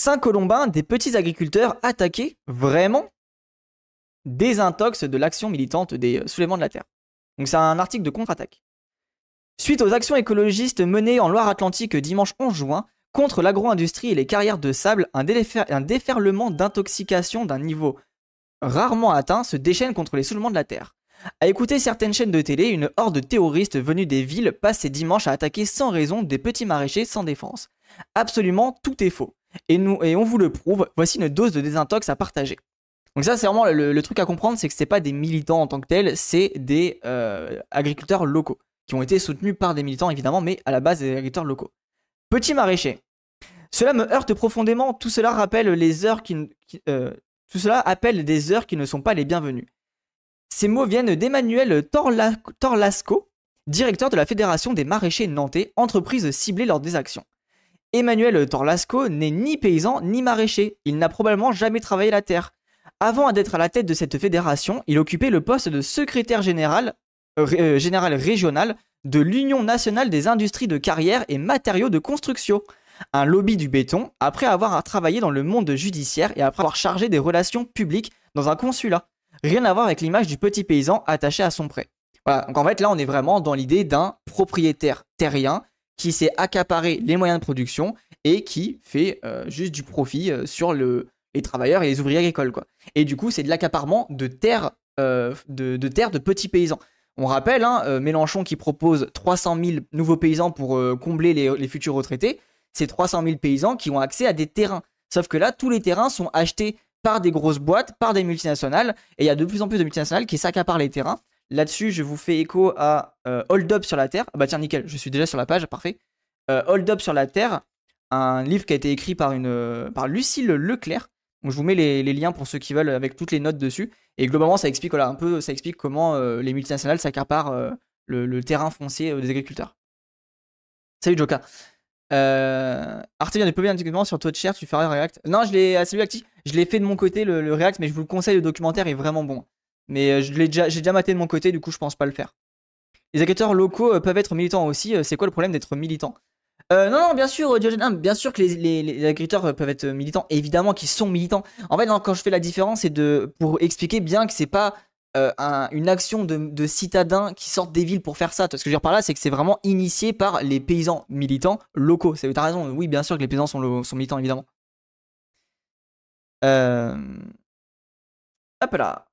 Saint-Colombin, des petits agriculteurs attaqués vraiment désintox de l'action militante des euh, soulèvements de la Terre. Donc c'est un article de contre-attaque. Suite aux actions écologistes menées en Loire-Atlantique dimanche 11 juin contre l'agro-industrie et les carrières de sable, un, déferlement d'intoxication d'un niveau rarement atteint se déchaîne contre les soulèvements de la Terre. À écouter certaines chaînes de télé, une horde de terroristes venus des villes passe ces dimanches à attaquer sans raison des petits maraîchers sans défense. Absolument tout est faux. Et, nous, et on vous le prouve, voici une dose de désintox à partager. Donc ça, c'est vraiment le, truc à comprendre, c'est que c'est pas des militants en tant que tels, c'est des euh, agriculteurs locaux qui ont été soutenus par des militants évidemment, mais à la base des agriculteurs locaux. Petit maraîcher. Cela me heurte profondément. Tout cela rappelle euh, tout cela appelle des heures qui ne sont pas les bienvenues. Ces mots viennent d'Emmanuel Torlasco, directeur de la Fédération des maraîchers nantais, entreprise ciblée lors des actions. Emmanuel Torlasco n'est ni paysan ni maraîcher, il n'a probablement jamais travaillé la terre. Avant d'être à la tête de cette fédération, il occupait le poste de secrétaire général, euh, général régional de l'Union nationale des industries de carrière et matériaux de construction, un lobby du béton, après avoir travaillé dans le monde judiciaire et après avoir chargé des relations publiques dans un consulat. Rien à voir avec l'image du petit paysan attaché à son prêt. Voilà, donc en fait là on est vraiment dans l'idée d'un propriétaire terrien qui s'est accaparé les moyens de production et qui fait euh, juste du profit euh, sur le, les travailleurs et les ouvriers agricoles. Quoi. Et du coup, c'est de l'accaparement de terres euh, de petits paysans. On rappelle, hein, Mélenchon qui propose 300 000 nouveaux paysans pour combler les, les, futurs retraités, c'est 300 000 paysans qui ont accès à des terrains. Sauf que là, tous les terrains sont achetés par des grosses boîtes, par des multinationales, et il y a de plus en plus de multinationales qui s'accaparent les terrains. Là-dessus, je vous fais écho à euh, Hold Up sur la Terre. Ah bah tiens, nickel, je suis déjà sur la page, parfait. Euh, Hold Up sur la Terre, un livre qui a été écrit par, une, euh, Lucille Leclerc. Donc, je vous mets les, liens pour ceux qui veulent avec toutes les notes dessus. Et globalement, ça explique un peu, ça explique comment les multinationales s'accaparent le, terrain foncier des agriculteurs. Salut Joka. Euh, vient de publier un document sur Twitch tu feras React. Non, je l'ai, salut actif. Je l'ai fait de mon côté le, React, mais je vous le conseille, le documentaire est vraiment bon. Mais euh, je l'ai déjà, j'ai déjà maté de mon côté, du coup, je pense pas le faire. Les agriculteurs locaux euh, peuvent être militants aussi. Euh, c'est quoi le problème d'être militant? Non, non, bien sûr, bien sûr que les, agriculteurs peuvent être militants, évidemment qu'ils sont militants. En fait, quand je fais la différence, c'est de pour expliquer bien que c'est pas une action de, citadins qui sortent des villes pour faire ça. Ce que je veux dire par là, c'est que c'est vraiment initié par les paysans militants locaux. T'as raison, oui, bien sûr que les paysans sont, militants, évidemment. Hop là.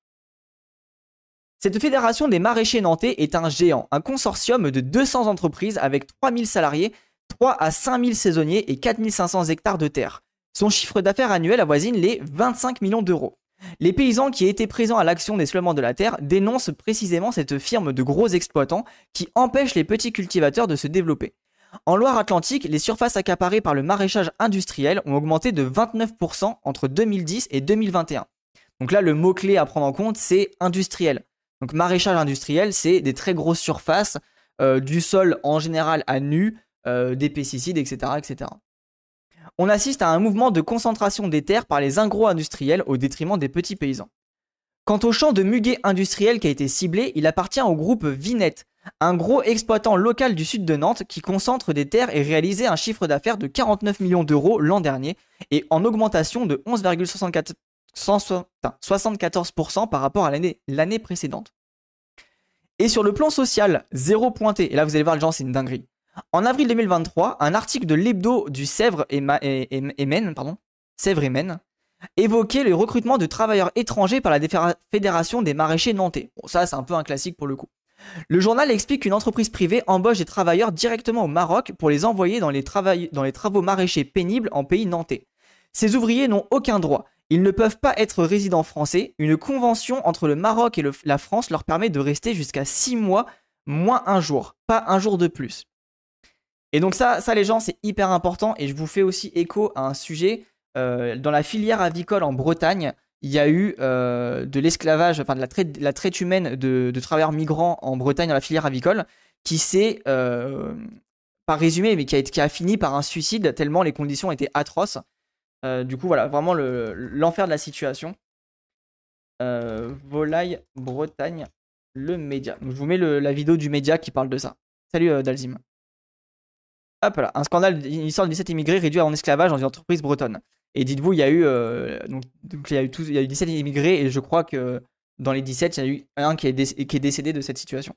Cette fédération des maraîchers nantais est un géant, un consortium de 200 entreprises avec 3000 salariés, 3 à 5000 saisonniers et 4500 hectares de terre. Son chiffre d'affaires annuel avoisine les 25 millions d'euros. Les paysans qui étaient présents à l'action des de la terre dénoncent précisément cette firme de gros exploitants qui empêche les petits cultivateurs de se développer. En Loire-Atlantique, les surfaces accaparées par le maraîchage industriel ont augmenté de 29% entre 2010 et 2021. Donc là, le mot-clé à prendre en compte, c'est industriel. Donc maraîchage industriel, c'est des très grosses surfaces, euh, du sol en général à nu, euh, des pesticides, etc., etc. On assiste à un mouvement de concentration des terres par les agro-industriels au détriment des petits paysans. Quant au champ de muguet industriel qui a été ciblé, il appartient au groupe Vinette, un gros exploitant local du sud de Nantes qui concentre des terres et réalisait un chiffre d'affaires de 49 millions d'euros l'an dernier et en augmentation de 11,74% par rapport à l'année précédente. Et sur le plan social, zéro pointé. Et là, vous allez voir, le genre, c'est une dinguerie. En avril 2023, un article de l'hebdo du Sèvres et, Maine, pardon, Sèvres et Maine, évoquait le recrutement de travailleurs étrangers par la Fédération des maraîchers nantais. Bon, ça, c'est un peu un classique pour le coup. Le journal explique qu'une entreprise privée embauche des travailleurs directement au Maroc pour les envoyer dans les, travaux maraîchers pénibles en pays nantais. Ces ouvriers n'ont aucun droit. Ils ne peuvent pas être résidents français. Une convention entre le Maroc et la France leur permet de rester jusqu'à 6 mois, moins un jour, pas un jour de plus. Et donc ça, ça les gens, c'est hyper important. Et je vous fais aussi écho à un sujet. Euh, dans la filière avicole en Bretagne, il y a eu euh, de l'esclavage, enfin de la traite, humaine de, travailleurs migrants en Bretagne dans la filière avicole, qui s'est, euh, pas résumé, mais qui a, fini par un suicide tellement les conditions étaient atroces. Euh, du coup, voilà, vraiment l'enfer de la situation. Volaille Bretagne, le média. je vous mets la vidéo du média qui parle de ça. Salut Dalzim. Hop là, un scandale, une histoire de 17 immigrés réduits en esclavage dans une entreprise bretonne. Et dites-vous, il y a eu, donc, eu, il y a eu 17 immigrés et je crois que dans les 17, il y a eu un qui est décédé de cette situation.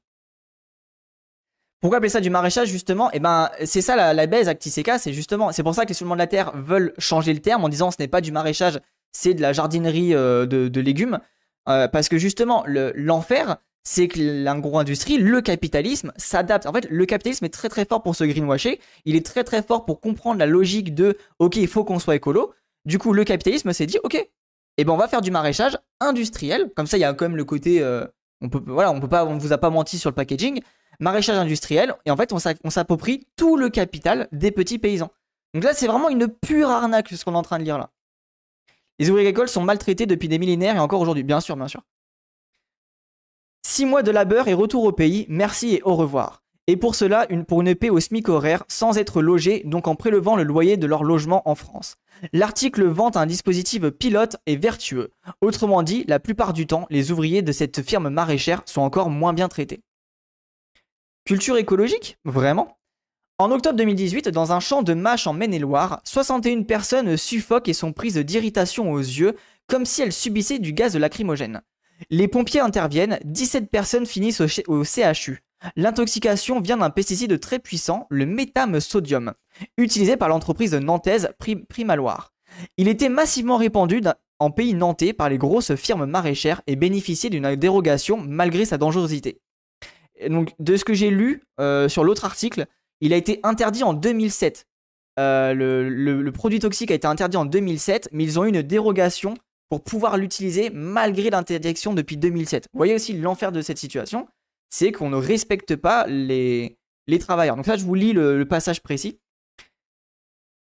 Pourquoi appeler ça du maraîchage justement? Eh ben, c'est ça la, la baise Actiseca, c'est justement, c'est pour ça que les soulèvements de la terre veulent changer le terme en disant ce n'est pas du maraîchage, c'est de la jardinerie de, de, légumes, parce que justement l'enfer, c'est que l'agro-industrie, le capitalisme s'adapte. En fait, le capitalisme est très très fort pour se greenwasher. Il est très très fort pour comprendre la logique de OK, il faut qu'on soit écolo. Du coup, le capitalisme s'est dit OK, eh ben on va faire du maraîchage industriel. Comme ça, il y a quand même le côté euh, on peut voilà, on peut pas on vous a pas menti sur le packaging. Maraîchage industriel et en fait, on s'approprie tout le capital des petits paysans. Donc là, c'est vraiment une pure arnaque ce qu'on est en train de lire là. Les ouvriers agricoles sont maltraités depuis des millénaires et encore aujourd'hui, bien sûr, bien sûr. Six mois de labeur et retour au pays, merci et au revoir. Et pour cela, pour une paix au SMIC horaire, sans être logés, donc en prélevant le loyer de leur logement en France. L'article vante un dispositif pilote et vertueux. Autrement dit, la plupart du temps, les ouvriers de cette firme maraîchère sont encore moins bien traités. Culture écologique Vraiment En octobre 2018, dans un champ de mâches en Maine-et-Loire, 61 personnes suffoquent et sont prises d'irritation aux yeux, comme si elles subissaient du gaz lacrymogène. Les pompiers interviennent, 17 personnes finissent au, CHU. L'intoxication vient d'un pesticide très puissant, le métham sodium, utilisé par l'entreprise nantaise Primaloire. Il était massivement répandu en pays nantais par les grosses firmes maraîchères et bénéficiait d'une dérogation malgré sa dangerosité. Donc, de ce que j'ai lu euh, sur l'autre article, il a été interdit en 2007. Euh, le, produit toxique a été interdit en 2007, mais ils ont eu une dérogation pour pouvoir l'utiliser malgré l'interdiction depuis 2007. Vous voyez aussi l'enfer de cette situation, c'est qu'on ne respecte pas les, travailleurs. Donc là, je vous lis le, passage précis.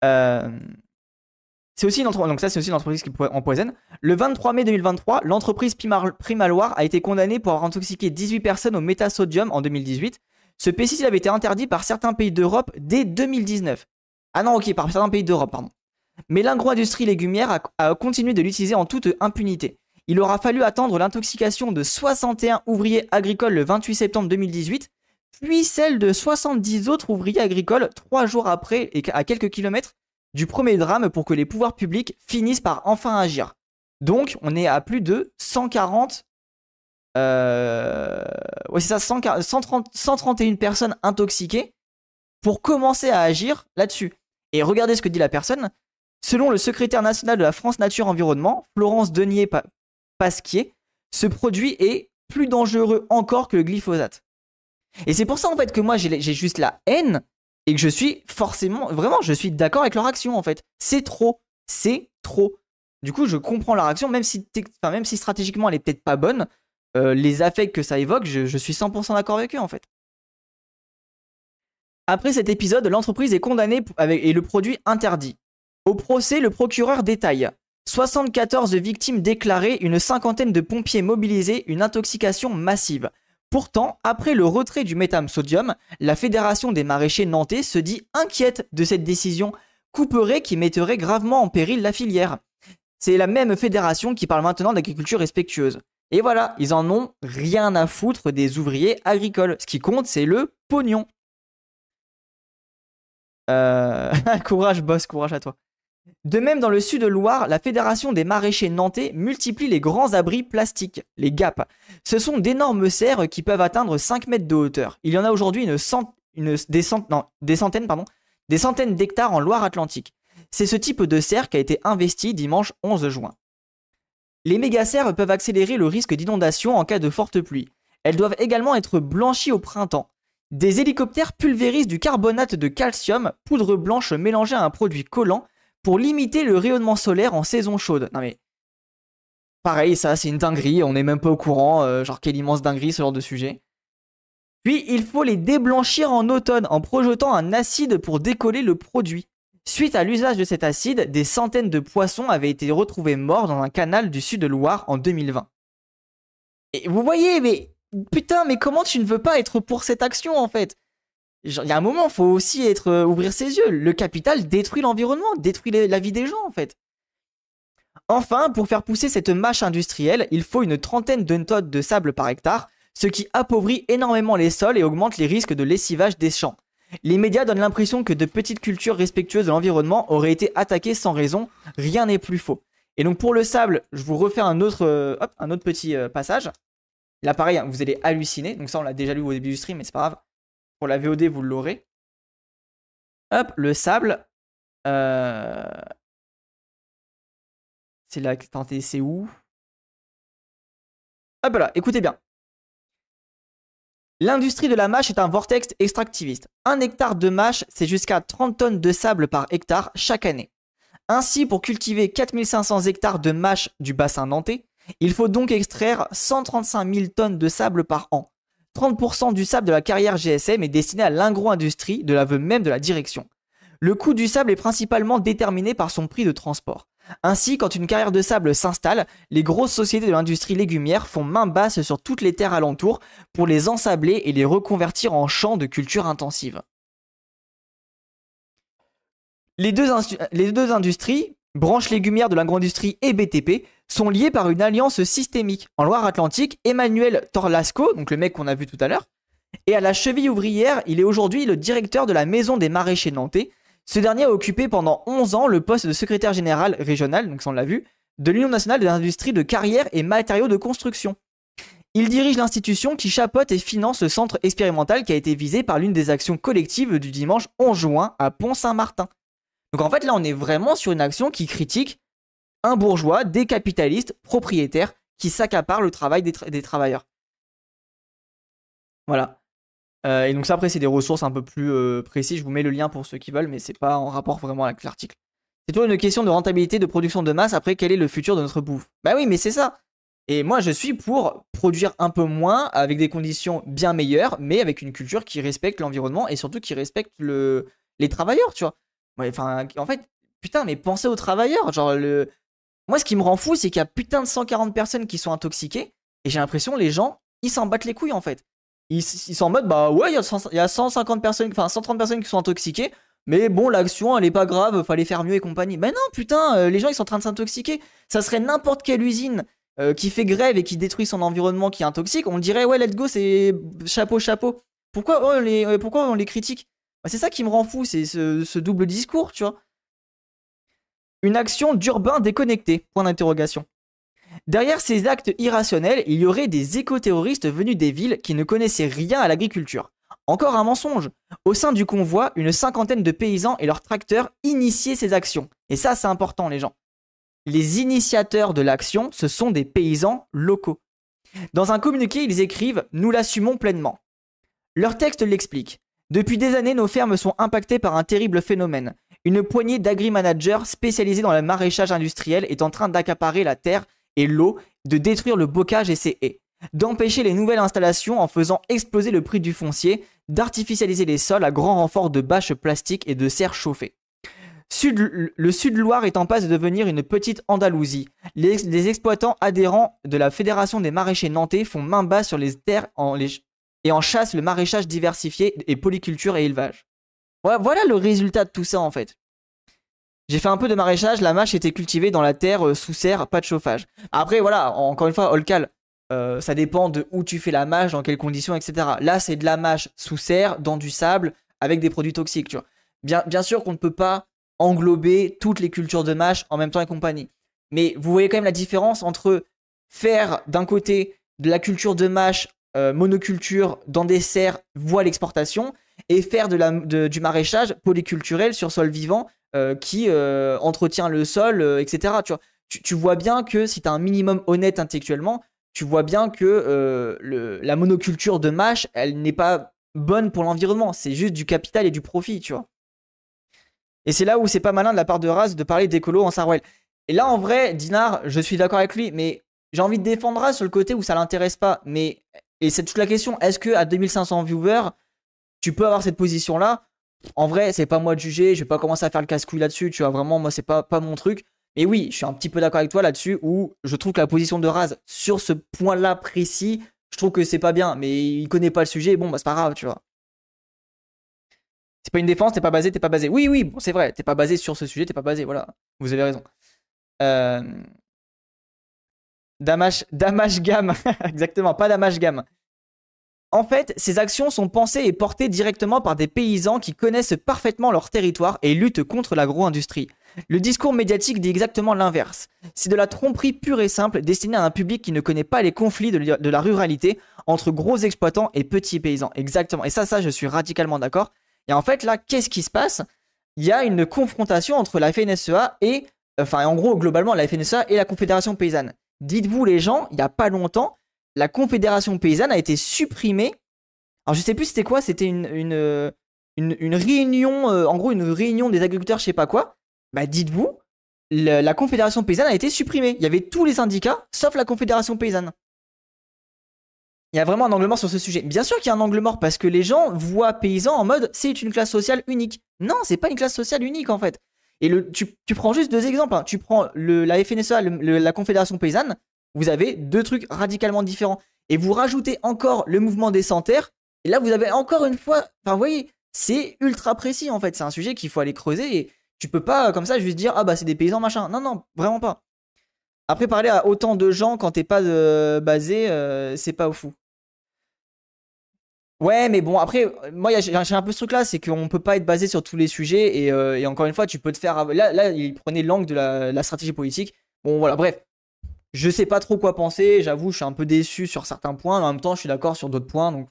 Euh, c'est aussi une donc ça c'est aussi une qui empoisonne. Le 23 mai 2023, l'entreprise Primaloire a été condamnée pour avoir intoxiqué 18 personnes au métasodium en 2018. Ce pesticide avait été interdit par certains pays d'Europe dès 2019. Ah non, ok, par certains pays d'Europe, pardon mais l'agro-industrie légumière a, continué de l'utiliser en toute impunité. Il aura fallu attendre l'intoxication de 61 ouvriers agricoles le 28 septembre 2018, puis celle de 70 autres ouvriers agricoles trois jours après et à quelques kilomètres du premier drame pour que les pouvoirs publics finissent par enfin agir. Donc, on est à plus de 140. Euh... Ouais, c'est ça, 131 personnes intoxiquées pour commencer à agir là-dessus. Et regardez ce que dit la personne. Selon le secrétaire national de la France Nature Environnement, Florence Denier-Pasquier, ce produit est plus dangereux encore que le glyphosate. Et c'est pour ça en fait que moi j'ai juste la haine et que je suis forcément, vraiment, je suis d'accord avec leur action en fait. C'est trop, c'est trop. Du coup, je comprends leur action, même si, même si stratégiquement elle est peut-être pas bonne, euh, les affects que ça évoque, je, je suis 100% d'accord avec eux en fait. Après cet épisode, l'entreprise est condamnée et le produit interdit. Au procès, le procureur détaille 74 victimes déclarées, une cinquantaine de pompiers mobilisés, une intoxication massive. Pourtant, après le retrait du métham sodium, la Fédération des maraîchers nantais se dit inquiète de cette décision, couperait qui mettrait gravement en péril la filière. C'est la même fédération qui parle maintenant d'agriculture respectueuse. Et voilà, ils en ont rien à foutre des ouvriers agricoles. Ce qui compte, c'est le pognon. Euh... courage, boss, courage à toi. De même, dans le sud de Loire, la Fédération des maraîchers nantais multiplie les grands abris plastiques, les GAP. Ce sont d'énormes serres qui peuvent atteindre 5 mètres de hauteur. Il y en a aujourd'hui des, centaines, des centaines d'hectares en Loire-Atlantique. C'est ce type de serre qui a été investi dimanche 11 juin. Les méga-serres peuvent accélérer le risque d'inondation en cas de forte pluie. Elles doivent également être blanchies au printemps. Des hélicoptères pulvérisent du carbonate de calcium, poudre blanche mélangée à un produit collant, pour limiter le rayonnement solaire en saison chaude. Non mais. Pareil, ça, c'est une dinguerie, on n'est même pas au courant, euh, genre quelle immense dinguerie ce genre de sujet. Puis, il faut les déblanchir en automne en projetant un acide pour décoller le produit. Suite à l'usage de cet acide, des centaines de poissons avaient été retrouvés morts dans un canal du sud de Loire en 2020. Et vous voyez, mais putain, mais comment tu ne veux pas être pour cette action en fait? Il y a un moment, faut aussi être euh, ouvrir ses yeux. Le capital détruit l'environnement, détruit la vie des gens en fait. Enfin, pour faire pousser cette mâche industrielle, il faut une trentaine de tonnes de sable par hectare, ce qui appauvrit énormément les sols et augmente les risques de lessivage des champs. Les médias donnent l'impression que de petites cultures respectueuses de l'environnement auraient été attaquées sans raison. Rien n'est plus faux. Et donc pour le sable, je vous refais un autre, euh, petit euh, passage. Là pareil, hein, vous allez halluciner. Donc ça on l'a déjà lu au début du stream, mais c'est pas grave. Pour la VOD, vous l'aurez. Hop, le sable. Euh... C'est là, attendez, c'est où? Hop là, écoutez bien. L'industrie de la mâche est un vortex extractiviste. Un hectare de mâche, c'est jusqu'à 30 tonnes de sable par hectare chaque année. Ainsi, pour cultiver 4500 hectares de mâche du bassin nantais, il faut donc extraire 135 000 tonnes de sable par an. 30% du sable de la carrière GSM est destiné à l'agro-industrie de l'aveu même de la direction. Le coût du sable est principalement déterminé par son prix de transport. Ainsi, quand une carrière de sable s'installe, les grosses sociétés de l'industrie légumière font main basse sur toutes les terres alentours pour les ensabler et les reconvertir en champs de culture intensive. Les deux, industries, branches légumières de l'agro-industrie et BTP, sont liées par une alliance systémique. En Loire-Atlantique, Emmanuel Torlasco, donc le mec qu'on a vu tout à l'heure, et à la cheville ouvrière, il est aujourd'hui le directeur de la Maison des maraîchers nantais, ce dernier a occupé pendant 11 ans le poste de secrétaire général régional, donc ça on l'a vu, de l'Union nationale des industries de carrière et matériaux de construction. Il dirige l'institution qui chapeaute et finance le centre expérimental qui a été visé par l'une des actions collectives du dimanche 11 juin à Pont-Saint-Martin. Donc en fait là on est vraiment sur une action qui critique un bourgeois, des capitalistes, propriétaires qui s'accaparent le travail des, travailleurs. Voilà. Euh, et donc ça après c'est des ressources un peu plus euh, précises, je vous mets le lien pour ceux qui veulent, mais c'est pas en rapport vraiment avec l'article. C'est toujours une question de rentabilité de production de masse, après quel est le futur de notre bouffe? Bah oui mais c'est ça Et moi je suis pour produire un peu moins avec des conditions bien meilleures, mais avec une culture qui respecte l'environnement et surtout qui respecte le... les travailleurs, tu vois. En fait, putain mais pensez aux travailleurs, genre le... Moi ce qui me rend fou c'est qu'il y a putain de 140 personnes qui sont intoxiquées, et j'ai l'impression les gens, ils s'en battent les couilles en fait ils, sont en mode bah ouais, il y, a 150 personnes, enfin 130 personnes qui sont intoxiquées, mais bon, l'action elle est pas grave, fallait faire mieux et compagnie. Mais non, putain, euh, les gens ils sont en train de s'intoxiquer. Ça serait n'importe quelle usine euh, qui fait grève et qui détruit son environnement qui est intoxique, on dirait ouais, let's go, c'est chapeau, chapeau. Pourquoi on les, pourquoi on les critique? C'est ça qui me rend fou, c'est ce, ce double discours, tu vois. Une action d'urbain déconnecté Point d'interrogation. Derrière ces actes irrationnels, il y aurait des écoterroristes venus des villes qui ne connaissaient rien à l'agriculture. Encore un mensonge. Au sein du convoi, une cinquantaine de paysans et leurs tracteurs initiaient ces actions. Et ça, c'est important, les gens. Les initiateurs de l'action, ce sont des paysans locaux. Dans un communiqué, ils écrivent Nous l'assumons pleinement. Leur texte l'explique. Depuis des années, nos fermes sont impactées par un terrible phénomène. Une poignée d'agri-managers spécialisés dans le maraîchage industriel est en train d'accaparer la terre et l'eau, de détruire le bocage et ses haies, d'empêcher les nouvelles installations en faisant exploser le prix du foncier, d'artificialiser les sols à grand renfort de bâches plastiques et de serres chauffées. le Sud-Loire est en passe de devenir une petite Andalousie. Les, exploitants adhérents de la Fédération des maraîchers nantais font main basse sur les terres et en chassent le maraîchage diversifié et polyculture et élevage. Voilà le résultat de tout ça en fait. J'ai fait un peu de maraîchage, la mâche était cultivée dans la terre euh, sous serre, pas de chauffage. Après, voilà, encore une fois, Olcal, euh, ça dépend de où tu fais la mâche, dans quelles conditions, etc. Là, c'est de la mâche sous serre, dans du sable, avec des produits toxiques. Bien, bien sûr qu'on ne peut pas englober toutes les cultures de mâche en même temps et compagnie. Mais vous voyez quand même la différence entre faire d'un côté de la culture de mâche, euh, monoculture dans des serres, voie l'exportation, et faire de la, du maraîchage polyculturel sur sol vivant euh, qui euh, entretient le sol, etc. Tu, vois, tu, vois bien que si tu un minimum honnête intellectuellement, tu vois bien que la monoculture de mâche, elle n'est pas bonne pour l'environnement. C'est juste du capital et du profit, tu vois. Et c'est là où c'est pas malin de la part de Raz de parler d'écolo en Sarwell. Et là, en vrai, Dinar, je suis d'accord avec lui, mais j'ai envie de défendre Raz sur le côté où ça l'intéresse pas. Mais, et c'est toute la question, est-ce que à 2500 viewers, tu peux avoir cette position-là? En vrai, c'est pas moi de juger, je vais pas commencer à faire le casse-couille là-dessus, tu vois, vraiment, moi, c'est pas, pas mon truc. Mais oui, je suis un petit peu d'accord avec toi là-dessus, où je trouve que la position de Raz, sur ce point-là précis, je trouve que c'est pas bien, mais il connaît pas le sujet, bon, bah, c'est pas grave, tu vois. C'est pas une défense, t'es pas basé, t'es pas basé. Oui, oui, bon, c'est vrai, t'es pas basé sur ce sujet, t'es pas basé, voilà. Vous avez raison. Euh... Damash, Damash Gamme, exactement, pas Damash Gamme. En fait, ces actions sont pensées et portées directement par des paysans qui connaissent parfaitement leur territoire et luttent contre l'agro-industrie. Le discours médiatique dit exactement l'inverse. C'est de la tromperie pure et simple destinée à un public qui ne connaît pas les conflits de, la ruralité entre gros exploitants et petits paysans. Exactement. Et ça, ça, je suis radicalement d'accord. Et en fait, là, qu'est-ce qui se passe? Il y a une confrontation entre la FNSEA et, enfin, en gros, globalement, la FNSEA et la Confédération paysanne. Dites-vous, les gens, il n'y a pas longtemps, la Confédération paysanne a été supprimée. Alors, je sais plus c'était quoi, c'était une, réunion, euh, en gros, une réunion des agriculteurs, je sais pas quoi bah dites-vous, la, Confédération paysanne a été supprimée. Il y avait tous les syndicats, sauf la Confédération paysanne. Il y a vraiment un angle mort sur ce sujet. Bien sûr qu'il y a un angle mort parce que les gens voient paysans en mode c'est une classe sociale unique. Non, c'est pas une classe sociale unique en fait. Et tu, prends juste deux exemples. Hein. Tu prends la FNSA, la Confédération paysanne, vous avez deux trucs radicalement différents. Et vous rajoutez encore le mouvement des santerres, et là vous avez encore une fois. Enfin, vous voyez, c'est ultra précis en fait. C'est un sujet qu'il faut aller creuser. Et tu peux pas comme ça juste dire ah bah c'est des paysans machin. Non non, vraiment pas. Après parler à autant de gens quand t'es pas de basé, euh, c'est pas au fou. Ouais, mais bon, après, moi, j'ai un peu ce truc-là, c'est qu'on peut pas être basé sur tous les sujets, et, euh, encore une fois, tu peux te faire. Là, là il prenait l'angle de la, stratégie politique. Bon, voilà, bref. Je sais pas trop quoi penser, j'avoue, je suis un peu déçu sur certains points, en même temps, je suis d'accord sur d'autres points, donc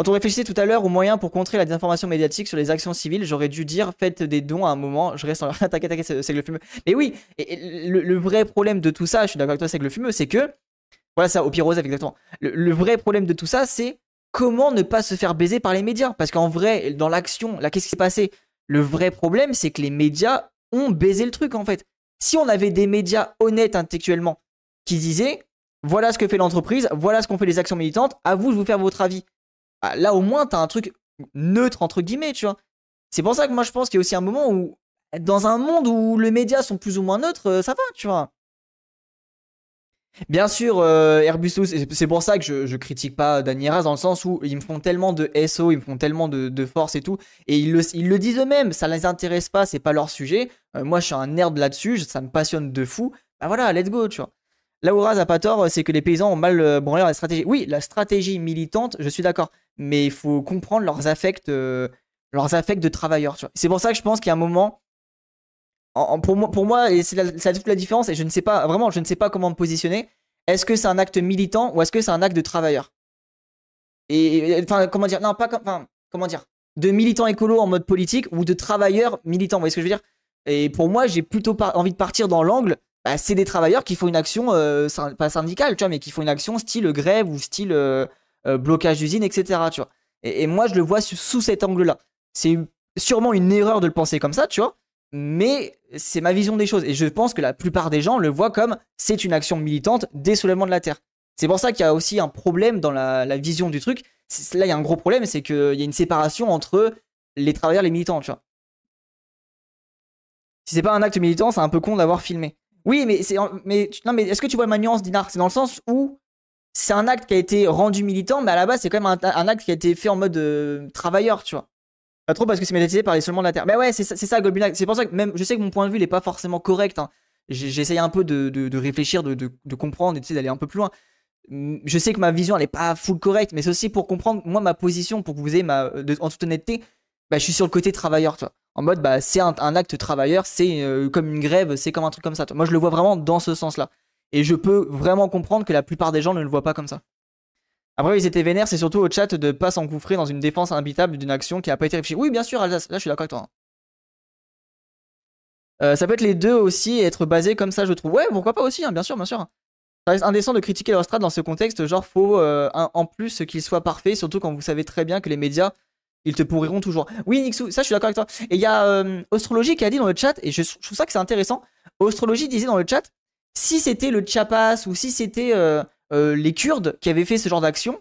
quand on réfléchissait tout à l'heure aux moyens pour contrer la désinformation médiatique sur les actions civiles, j'aurais dû dire faites des dons à un moment. Je reste en attaque, attaque, c'est le fumeux. Mais oui, le, vrai problème de tout ça, je suis d'accord avec toi, c'est le fumeux, c'est que voilà ça, au pire exactement. Le, vrai problème de tout ça, c'est comment ne pas se faire baiser par les médias? Parce qu'en vrai, dans l'action, là, qu'est-ce qui s'est passé? Le vrai problème, c'est que les médias ont baisé le truc en fait. Si on avait des médias honnêtes intellectuellement qui disaient voilà ce que fait l'entreprise, voilà ce qu'ont fait les actions militantes, à vous de vous faire votre avis. Ah, là au moins t'as un truc neutre entre guillemets, tu vois. C'est pour ça que moi je pense qu'il y a aussi un moment où, dans un monde où les médias sont plus ou moins neutres, euh, ça va, tu vois. Bien sûr, euh, Airbus, c'est pour ça que je, critique pas Danieras dans le sens où ils me font tellement de SO, ils me font tellement de, force et tout, et ils le, disent eux-mêmes, ça les intéresse pas, c'est pas leur sujet. Euh, moi, je suis un nerd là-dessus, ça me passionne de fou. Bah voilà, let's go, tu vois. Là où Raz a pas tort, c'est que les paysans ont mal branlé la stratégie. Oui, la stratégie militante, je suis d'accord mais il faut comprendre leurs affects, euh, leurs affects de travailleurs. C'est pour ça que je pense qu'il y a un moment, pour moi, pour moi et la, toute la différence, et je ne sais pas, vraiment, je ne sais pas comment me positionner. Est-ce que c'est un acte militant ou est-ce que c'est un acte de travailleur? Et enfin, comment dire Non, pas enfin, comment dire De militant écolo en mode politique ou de travailleur militant. Vous voyez ce que je veux dire? Et pour moi, j'ai plutôt envie de partir dans l'angle. Bah, c'est des travailleurs qui font une action, euh, pas syndicale, tu vois, mais qui font une action style grève ou style euh, euh, blocage d'usine, etc. Tu vois. Et, moi, je le vois sous, cet angle-là. C'est sûrement une erreur de le penser comme ça, tu vois. Mais c'est ma vision des choses. Et je pense que la plupart des gens le voient comme c'est une action militante des soulèvements de la Terre. C'est pour ça qu'il y a aussi un problème dans la, vision du truc. Là, il y a un gros problème, c'est qu'il y a une séparation entre les travailleurs et les militants, tu vois. Si c'est pas un acte militant, c'est un peu con d'avoir filmé. Oui, mais est-ce que tu vois ma nuance Dinar C'est dans le sens où c'est un acte qui a été rendu militant, mais à la base, c'est quand même un, acte qui a été fait en mode euh, travailleur, tu vois. Pas trop parce que c'est médiatisé par les seulement de la Terre. Mais ouais, c'est ça, ça C'est pour ça que même, je sais que mon point de vue n'est pas forcément correct. Hein. J'essaye un peu de, réfléchir, de, de, comprendre et d'aller un peu plus loin. Je sais que ma vision, elle est pas full correcte, mais c'est aussi pour comprendre, moi, ma position, pour que vous ayez ma. en toute honnêteté, bah, je suis sur le côté travailleur, tu vois. En mode, bah, c'est un, acte travailleur, c'est euh, comme une grève, c'est comme un truc comme ça. Moi, je le vois vraiment dans ce sens-là. Et je peux vraiment comprendre que la plupart des gens ne le voient pas comme ça. Après, ils étaient vénères, c'est surtout au chat de pas s'engouffrer dans une défense imbitable d'une action qui a pas été réfléchie. Oui, bien sûr, Alsace, là je suis d'accord avec toi. Hein. Euh, ça peut être les deux aussi être basé comme ça, je trouve. Ouais, pourquoi pas aussi, hein, bien sûr, bien sûr. Ça reste indécent de critiquer leur strat dans ce contexte, genre faut euh, en plus qu'il soit parfait, surtout quand vous savez très bien que les médias, ils te pourriront toujours. Oui, Nixou, ça je suis d'accord avec toi. Et il y a euh, Astrologie qui a dit dans le chat, et je, je trouve ça que c'est intéressant, Astrologie disait dans le chat, si c'était le Chiapas ou si c'était euh, euh, les Kurdes qui avaient fait ce genre d'action,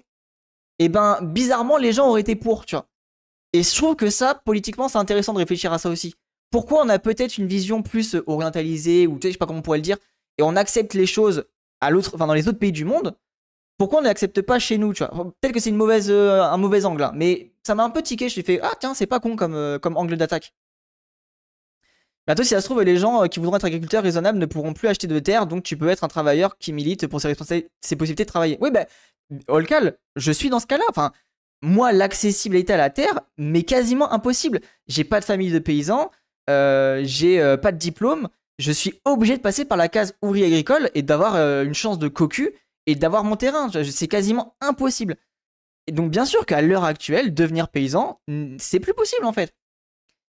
et eh ben bizarrement les gens auraient été pour, tu vois. Et je trouve que ça, politiquement, c'est intéressant de réfléchir à ça aussi. Pourquoi on a peut-être une vision plus orientalisée, ou tu sais, je sais pas comment on pourrait le dire, et on accepte les choses à l'autre, enfin dans les autres pays du monde, pourquoi on n'accepte pas chez nous, tu vois? Peut-être que c'est une mauvaise, euh, un mauvais angle, hein, mais ça m'a un peu tiqué, je suis fait, ah tiens, c'est pas con comme, comme angle d'attaque. Bientôt, si ça se trouve, les gens euh, qui voudront être agriculteurs raisonnables ne pourront plus acheter de terre, donc tu peux être un travailleur qui milite pour ses, possibilités de travailler. Oui, ben, Olcal, je suis dans ce cas-là. Enfin, moi, l'accessibilité à la terre m'est quasiment impossible. J'ai pas de famille de paysans, euh, j'ai euh, pas de diplôme, je suis obligé de passer par la case ouvrier agricole et d'avoir une chance de cocu et d'avoir mon terrain. C'est quasiment impossible. Et donc, bien sûr qu'à l'heure actuelle, devenir paysan, c'est plus possible en fait.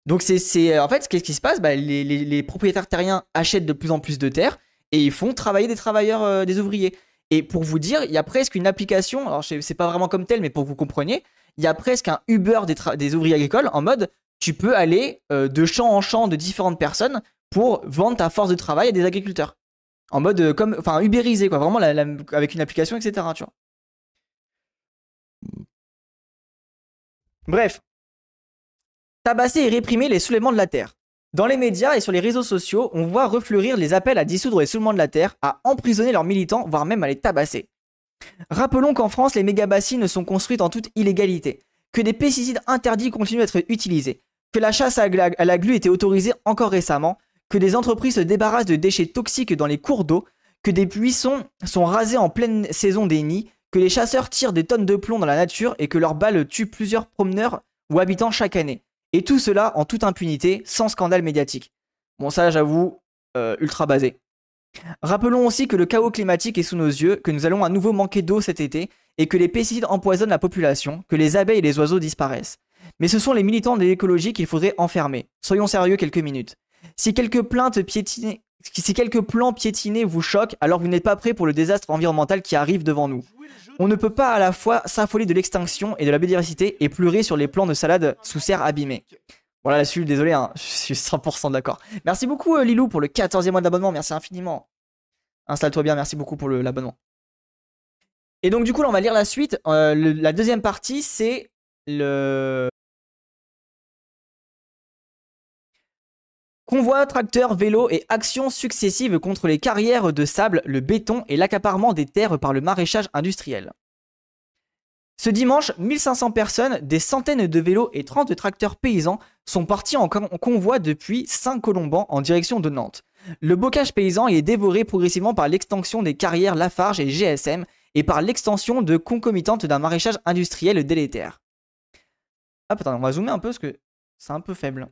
Donc c'est en fait qu'est-ce qui se passe? Bah, les, propriétaires terriens achètent de plus en plus de terres et ils font travailler des travailleurs, euh, des ouvriers. Et pour vous dire, il y a presque une application, alors c'est pas vraiment comme tel, mais pour que vous compreniez, il y a presque un Uber des, ouvriers agricoles en mode tu peux aller euh, de champ en champ de différentes personnes pour vendre ta force de travail à des agriculteurs. En mode euh, comme, enfin uberisé quoi, vraiment avec une application, etc. Bref, tabasser et réprimer les soulèvements de la terre. Dans les médias et sur les réseaux sociaux, on voit refleurir les appels à dissoudre les soulèvements de la terre, à emprisonner leurs militants, voire même à les tabasser. Rappelons qu'en France, les méga-bassines sont construites en toute illégalité, que des pesticides interdits continuent d'être utilisés, que la chasse à la glu était autorisée encore récemment, que des entreprises se débarrassent de déchets toxiques dans les cours d'eau, que des buissons sont rasés en pleine saison des nids, que les chasseurs tirent des tonnes de plomb dans la nature et que leurs balles tuent plusieurs promeneurs ou habitants chaque année. Et tout cela en toute impunité, sans scandale médiatique. Bon, ça, j'avoue, euh, ultra basé. Rappelons aussi que le chaos climatique est sous nos yeux, que nous allons à nouveau manquer d'eau cet été, et que les pesticides empoisonnent la population, que les abeilles et les oiseaux disparaissent. Mais ce sont les militants de l'écologie qu'il faudrait enfermer. Soyons sérieux quelques minutes. Si quelques plaintes piétinées, si quelques plans piétinés vous choquent, alors vous n'êtes pas prêts pour le désastre environnemental qui arrive devant nous. On ne peut pas à la fois s'affoler de l'extinction et de la biodiversité et pleurer sur les plants de salade sous serre abîmés. Voilà, là-dessus, désolé, hein, je suis 100% d'accord. Merci beaucoup, euh, Lilou, pour le 14e mois d'abonnement. Merci infiniment. Installe-toi bien, merci beaucoup pour l'abonnement. Et donc, du coup, là, on va lire la suite. Euh, la deuxième partie, c'est le. Convoi, tracteurs, vélos et actions successives contre les carrières de sable, le béton et l'accaparement des terres par le maraîchage industriel. Ce dimanche, 1500 personnes, des centaines de vélos et 30 tracteurs paysans sont partis en convoi depuis Saint-Colomban en direction de Nantes. Le bocage paysan est dévoré progressivement par l'extension des carrières Lafarge et GSM et par l'extension de concomitante d'un maraîchage industriel délétère. Ah, attends, on va zoomer un peu parce que c'est un peu faible.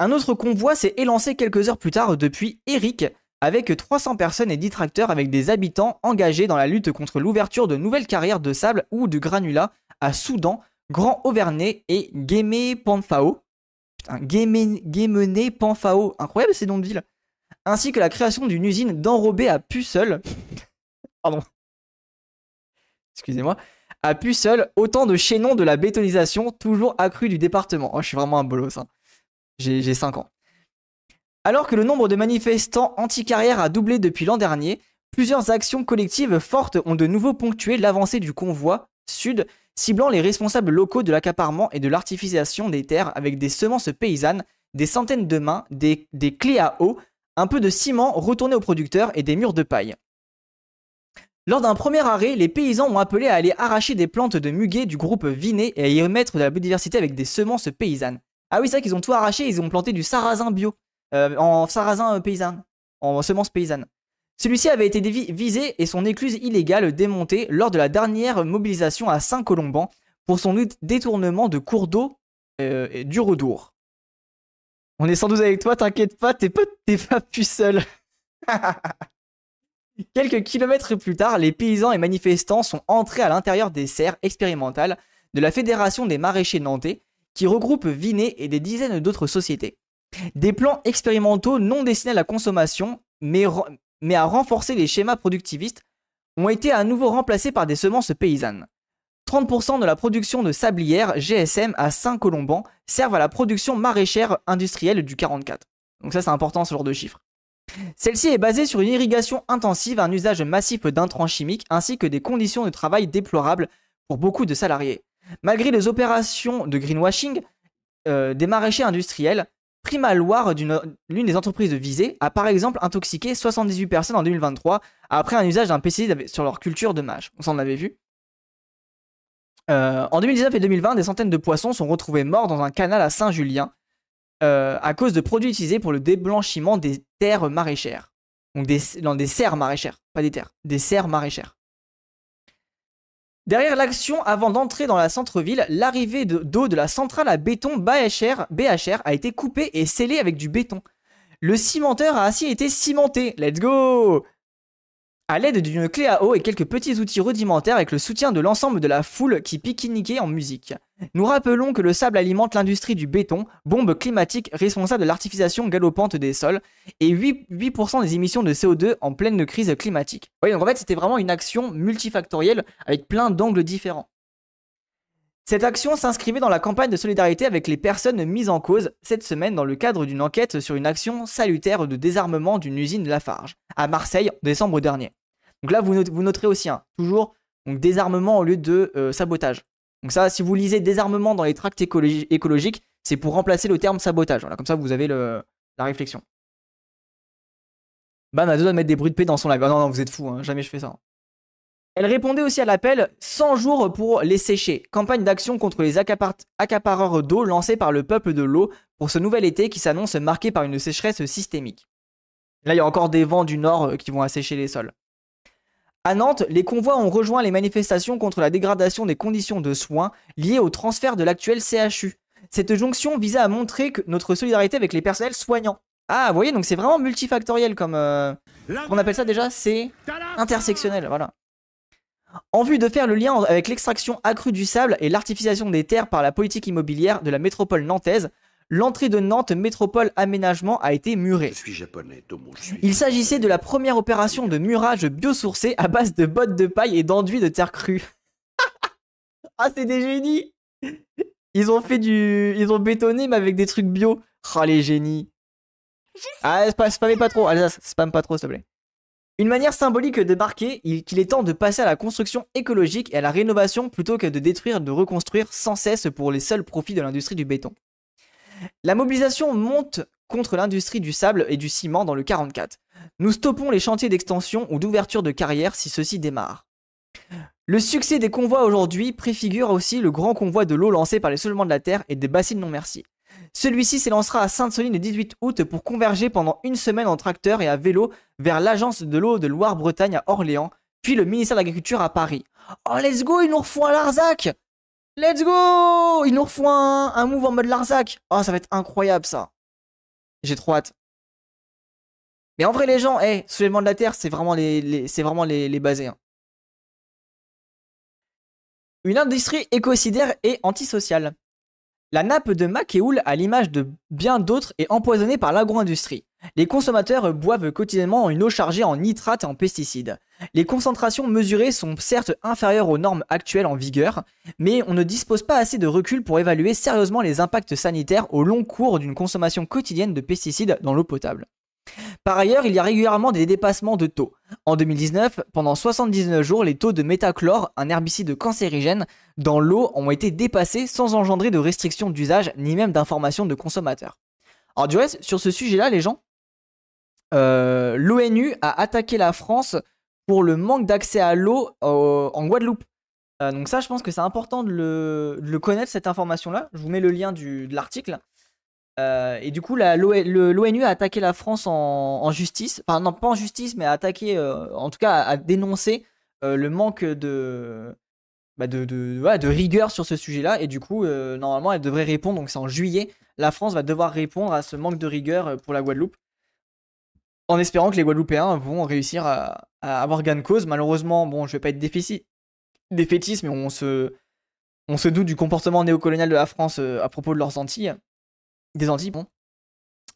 Un autre convoi s'est élancé quelques heures plus tard depuis Eric, avec 300 personnes et 10 tracteurs avec des habitants engagés dans la lutte contre l'ouverture de nouvelles carrières de sable ou de granulat à Soudan, Grand Auvernay et Guémé Panfao. Putain, Guémené Panfao, incroyable ces noms de villes. Ainsi que la création d'une usine d'enrobé à Puceul. Pardon. Excusez-moi. À Puceul, autant de chaînons de la bétonisation toujours accrue du département. Oh, je suis vraiment un bolos. Hein. J'ai 5 ans. Alors que le nombre de manifestants anti-carrière a doublé depuis l'an dernier, plusieurs actions collectives fortes ont de nouveau ponctué l'avancée du convoi sud, ciblant les responsables locaux de l'accaparement et de l'artificialisation des terres avec des semences paysannes, des centaines de mains, des, des clés à eau, un peu de ciment retourné aux producteurs et des murs de paille. Lors d'un premier arrêt, les paysans ont appelé à aller arracher des plantes de muguet du groupe Vinet et à y remettre de la biodiversité avec des semences paysannes. Ah oui, c'est vrai qu'ils ont tout arraché, ils ont planté du sarrasin bio, euh, en sarrasin euh, paysan, en semences paysannes. Celui-ci avait été visé et son écluse illégale démontée lors de la dernière mobilisation à Saint-Colomban pour son détournement de cours d'eau euh, du Redour. On est sans doute avec toi, t'inquiète pas, t'es pas, pas plus seul. Quelques kilomètres plus tard, les paysans et manifestants sont entrés à l'intérieur des serres expérimentales de la Fédération des maraîchers nantais qui regroupe Vinet et des dizaines d'autres sociétés. Des plans expérimentaux non destinés à la consommation, mais, à renforcer les schémas productivistes, ont été à nouveau remplacés par des semences paysannes. 30% de la production de sablières GSM à Saint-Colomban servent à la production maraîchère industrielle du 44. Donc ça c'est important ce genre de chiffres. Celle-ci est basée sur une irrigation intensive, un usage massif d'intrants chimiques ainsi que des conditions de travail déplorables pour beaucoup de salariés. Malgré les opérations de greenwashing, euh, des maraîchers industriels, Prima Loire, l'une des entreprises visées, a par exemple intoxiqué 78 personnes en 2023 après un usage d'un pesticide sur leur culture de mâche. On s'en avait vu. Euh, en 2019 et 2020, des centaines de poissons sont retrouvés morts dans un canal à Saint-Julien. euh, à cause de produits utilisés pour le déblanchiment des terres maraîchères. Donc des, serres maraîchères, pas des terres, des serres maraîchères. Derrière l'action, avant d'entrer dans la centre-ville, l'arrivée d'eau de, la centrale à béton BHR, BHR a été coupée et scellée avec du béton. Le cimenteur a ainsi été cimenté. Let's go à l'aide d'une clé à eau et quelques petits outils rudimentaires avec le soutien de l'ensemble de la foule qui pique-niquait en musique. Nous rappelons que le sable alimente l'industrie du béton, bombe climatique responsable de l'artificialisation galopante des sols, et 8%, des émissions de CO2 en pleine crise climatique. Oui, donc en fait, c'était vraiment une action multifactorielle avec plein d'angles différents. Cette action s'inscrivait dans la campagne de solidarité avec les personnes mises en cause cette semaine dans le cadre d'une enquête sur une action salutaire de désarmement d'une usine Lafarge, à Marseille en décembre dernier. Donc là, vous, noterez aussi, un toujours, donc désarmement au lieu de euh, sabotage. Donc ça, si vous lisez désarmement dans les tracts écologiques, c'est pour remplacer le terme sabotage. Voilà, comme ça, vous avez la réflexion. Bam, a deux de mettre des bruits de paix dans son live. Ah non, non, vous êtes fous, hein, jamais je fais ça. Elle répondait aussi à l'appel 100 jours pour les sécher. Campagne d'action contre les accapareurs d'eau lancée par le peuple de l'eau pour ce nouvel été qui s'annonce marqué par une sécheresse systémique. Là, il y a encore des vents du nord euh, qui vont assécher les sols. À Nantes, les convois ont rejoint les manifestations contre la dégradation des conditions de soins liées au transfert de l'actuel CHU. Cette jonction visait à montrer que notre solidarité avec les personnels soignants. Ah, vous voyez, donc c'est vraiment multifactoriel comme... Euh, on appelle ça déjà C'est intersectionnel, voilà. En vue de faire le lien avec l'extraction accrue du sable et l'artificialisation des terres par la politique immobilière de la métropole nantaise, l'entrée de Nantes Métropole Aménagement a été murée. Il s'agissait de la première opération de murage biosourcé à base de bottes de paille et d'enduit de terre crue. ah, c'est des génies Ils ont fait du... Ils ont bétonné, mais avec des trucs bio. Oh, les génies Ah, spammez pas trop. Allez, spam pas trop, s'il te plaît. Une manière symbolique de marquer qu'il est temps de passer à la construction écologique et à la rénovation plutôt que de détruire et de reconstruire sans cesse pour les seuls profits de l'industrie du béton. La mobilisation monte contre l'industrie du sable et du ciment dans le 44. Nous stoppons les chantiers d'extension ou d'ouverture de carrière si ceux-ci démarrent. Le succès des convois aujourd'hui préfigure aussi le grand convoi de l'eau lancé par les Soulèvements de la Terre et des bassines non merci. Celui-ci s'élancera à Sainte-Soline le 18 août pour converger pendant une semaine en tracteur et à vélo vers l'agence de l'eau de Loire-Bretagne à Orléans, puis le ministère de l'Agriculture à Paris. Oh let's go, ils nous refont un Larzac Let's go Ils nous refont un, move en mode Larzac. Oh, ça va être incroyable ça. J'ai trop hâte. Mais en vrai, les gens, hey, soulèvement de la Terre, c'est vraiment les, c'est vraiment les, basés. Hein. Une industrie écocidaire et antisociale. La nappe de Macéoul, à l'image de bien d'autres, est empoisonnée par l'agro-industrie. Les consommateurs boivent quotidiennement une eau chargée en nitrates et en pesticides. Les concentrations mesurées sont certes inférieures aux normes actuelles en vigueur, mais on ne dispose pas assez de recul pour évaluer sérieusement les impacts sanitaires au long cours d'une consommation quotidienne de pesticides dans l'eau potable. Par ailleurs, il y a régulièrement des dépassements de taux. En 2019, pendant 79 jours, les taux de métachlore, un herbicide cancérigène, dans l'eau ont été dépassés sans engendrer de restrictions d'usage ni même d'informations de consommateurs. Alors du reste, sur ce sujet-là, les gens, euh, l'ONU a attaqué la France pour le manque d'accès à l'eau en Guadeloupe. Euh, donc ça, je pense que c'est important de le, connaître, cette information-là. Je vous mets le lien de l'article. Euh, et du coup, l'ONU a attaqué la France en, justice. Enfin, non, pas en justice, mais a attaqué, en tout cas, a, dénoncé le manque de, bah, de, rigueur sur ce sujet-là. Et du coup, normalement, elle devrait répondre. Donc c'est en juillet. La France va devoir répondre à ce manque de rigueur pour la Guadeloupe en espérant que les Guadeloupéens vont réussir à, avoir gain de cause. Malheureusement, bon, je vais pas être défaitiste, mais on se, doute du comportement néocolonial de la France euh, à propos de leurs Antilles. Des Antilles, bon.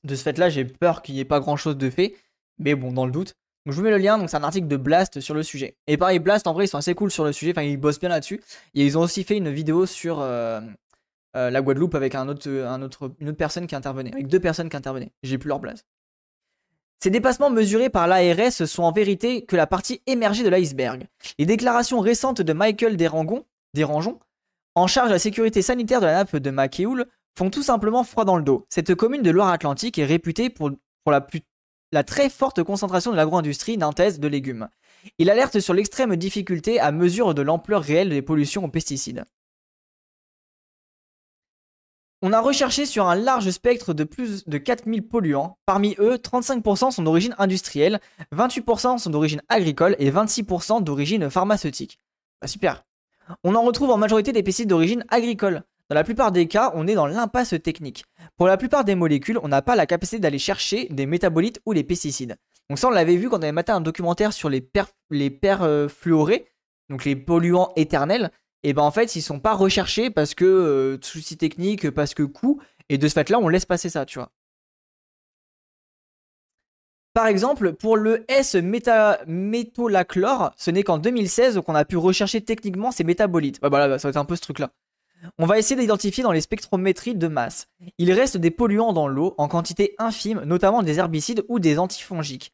De ce fait-là, j'ai peur qu'il n'y ait pas grand-chose de fait, mais bon, dans le doute. Je vous mets le lien, donc c'est un article de Blast sur le sujet. Et pareil, Blast, en vrai, ils sont assez cool sur le sujet, enfin, ils bossent bien là-dessus. Et ils ont aussi fait une vidéo sur euh, euh, la Guadeloupe avec une autre personne qui intervenait, avec deux personnes qui intervenaient. J'ai plus leur place. Ces dépassements mesurés par l'ARS sont en vérité que la partie émergée de l'iceberg. Les déclarations récentes de Michael Derangeon, en charge de la sécurité sanitaire de la nappe de Macéoul, font tout simplement froid dans le dos. Cette commune de Loire-Atlantique est réputée pour, la, la, très forte concentration de l'agro-industrie nantaise de légumes. Il alerte sur l'extrême difficulté à mesure de l'ampleur réelle des pollutions aux pesticides. On a recherché sur un large spectre de plus de 4000 polluants. Parmi eux, 35% sont d'origine industrielle, 28% sont d'origine agricole et 26% d'origine pharmaceutique. Bah, super. On en retrouve en majorité des pesticides d'origine agricole. Dans la plupart des cas, on est dans l'impasse technique. Pour la plupart des molécules, on n'a pas la capacité d'aller chercher des métabolites ou les pesticides. Donc ça, on l'avait vu quand on avait maté un documentaire sur les, les perfluorés, donc les polluants éternels. Et ben en fait, ils sont pas recherchés parce que euh, soucis techniques, parce que coût. Et de ce fait-là, on laisse passer ça, tu vois. Par exemple, pour le S-métolachlore, ce n'est qu'en 2016 qu'on a pu rechercher techniquement ces métabolites. Bah, voilà, ça va être un peu ce truc-là. On va essayer d'identifier dans les spectrométries de masse. Il reste des polluants dans l'eau en quantité infime, notamment des herbicides ou des antifongiques.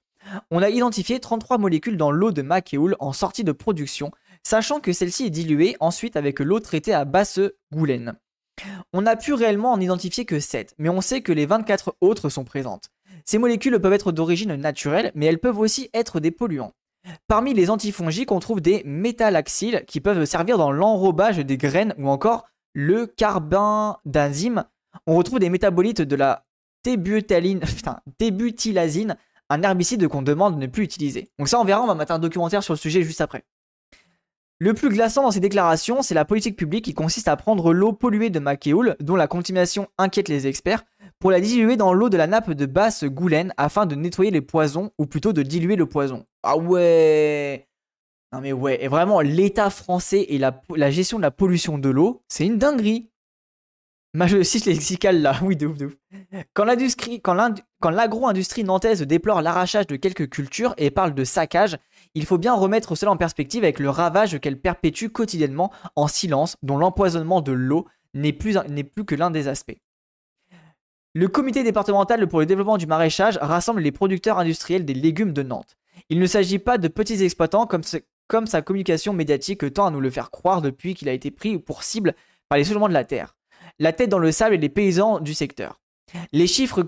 On a identifié 33 molécules dans l'eau de Macéoul en sortie de production, sachant que celle-ci est diluée ensuite avec l'eau traitée à basse goulaine. On n'a pu réellement en identifier que 7, mais on sait que les 24 autres sont présentes. Ces molécules peuvent être d'origine naturelle, mais elles peuvent aussi être des polluants. Parmi les antifongiques, on trouve des métalaxyles qui peuvent servir dans l'enrobage des graines ou encore le carbin d'enzyme. On retrouve des métabolites de la débutylasine, un herbicide qu'on demande de ne plus utiliser. Donc ça, on verra, on va mettre un documentaire sur le sujet juste après. Le plus glaçant dans ces déclarations, c'est la politique publique qui consiste à prendre l'eau polluée de Macéoul, dont la contamination inquiète les experts, pour la diluer dans l'eau de la nappe de basse Goulaine afin de nettoyer les poisons, ou plutôt de diluer le poison. Ah ouais Non mais ouais, et vraiment, l'État français et la, gestion de la pollution de l'eau, c'est une dinguerie. Je cite lexical là, oui de ouf de ouf. Quand l'agro-industrie nantaise déplore l'arrachage de quelques cultures et parle de saccage, il faut bien remettre cela en perspective avec le ravage qu'elle perpétue quotidiennement en silence, dont l'empoisonnement de l'eau n'est plus, que l'un des aspects. Le comité départemental pour le développement du maraîchage rassemble les producteurs industriels des légumes de Nantes. Il ne s'agit pas de petits exploitants comme, comme sa communication médiatique tend à nous le faire croire depuis qu'il a été pris pour cible par les soulèvements de la terre. La tête dans le sable et les paysans du secteur. Les chiffres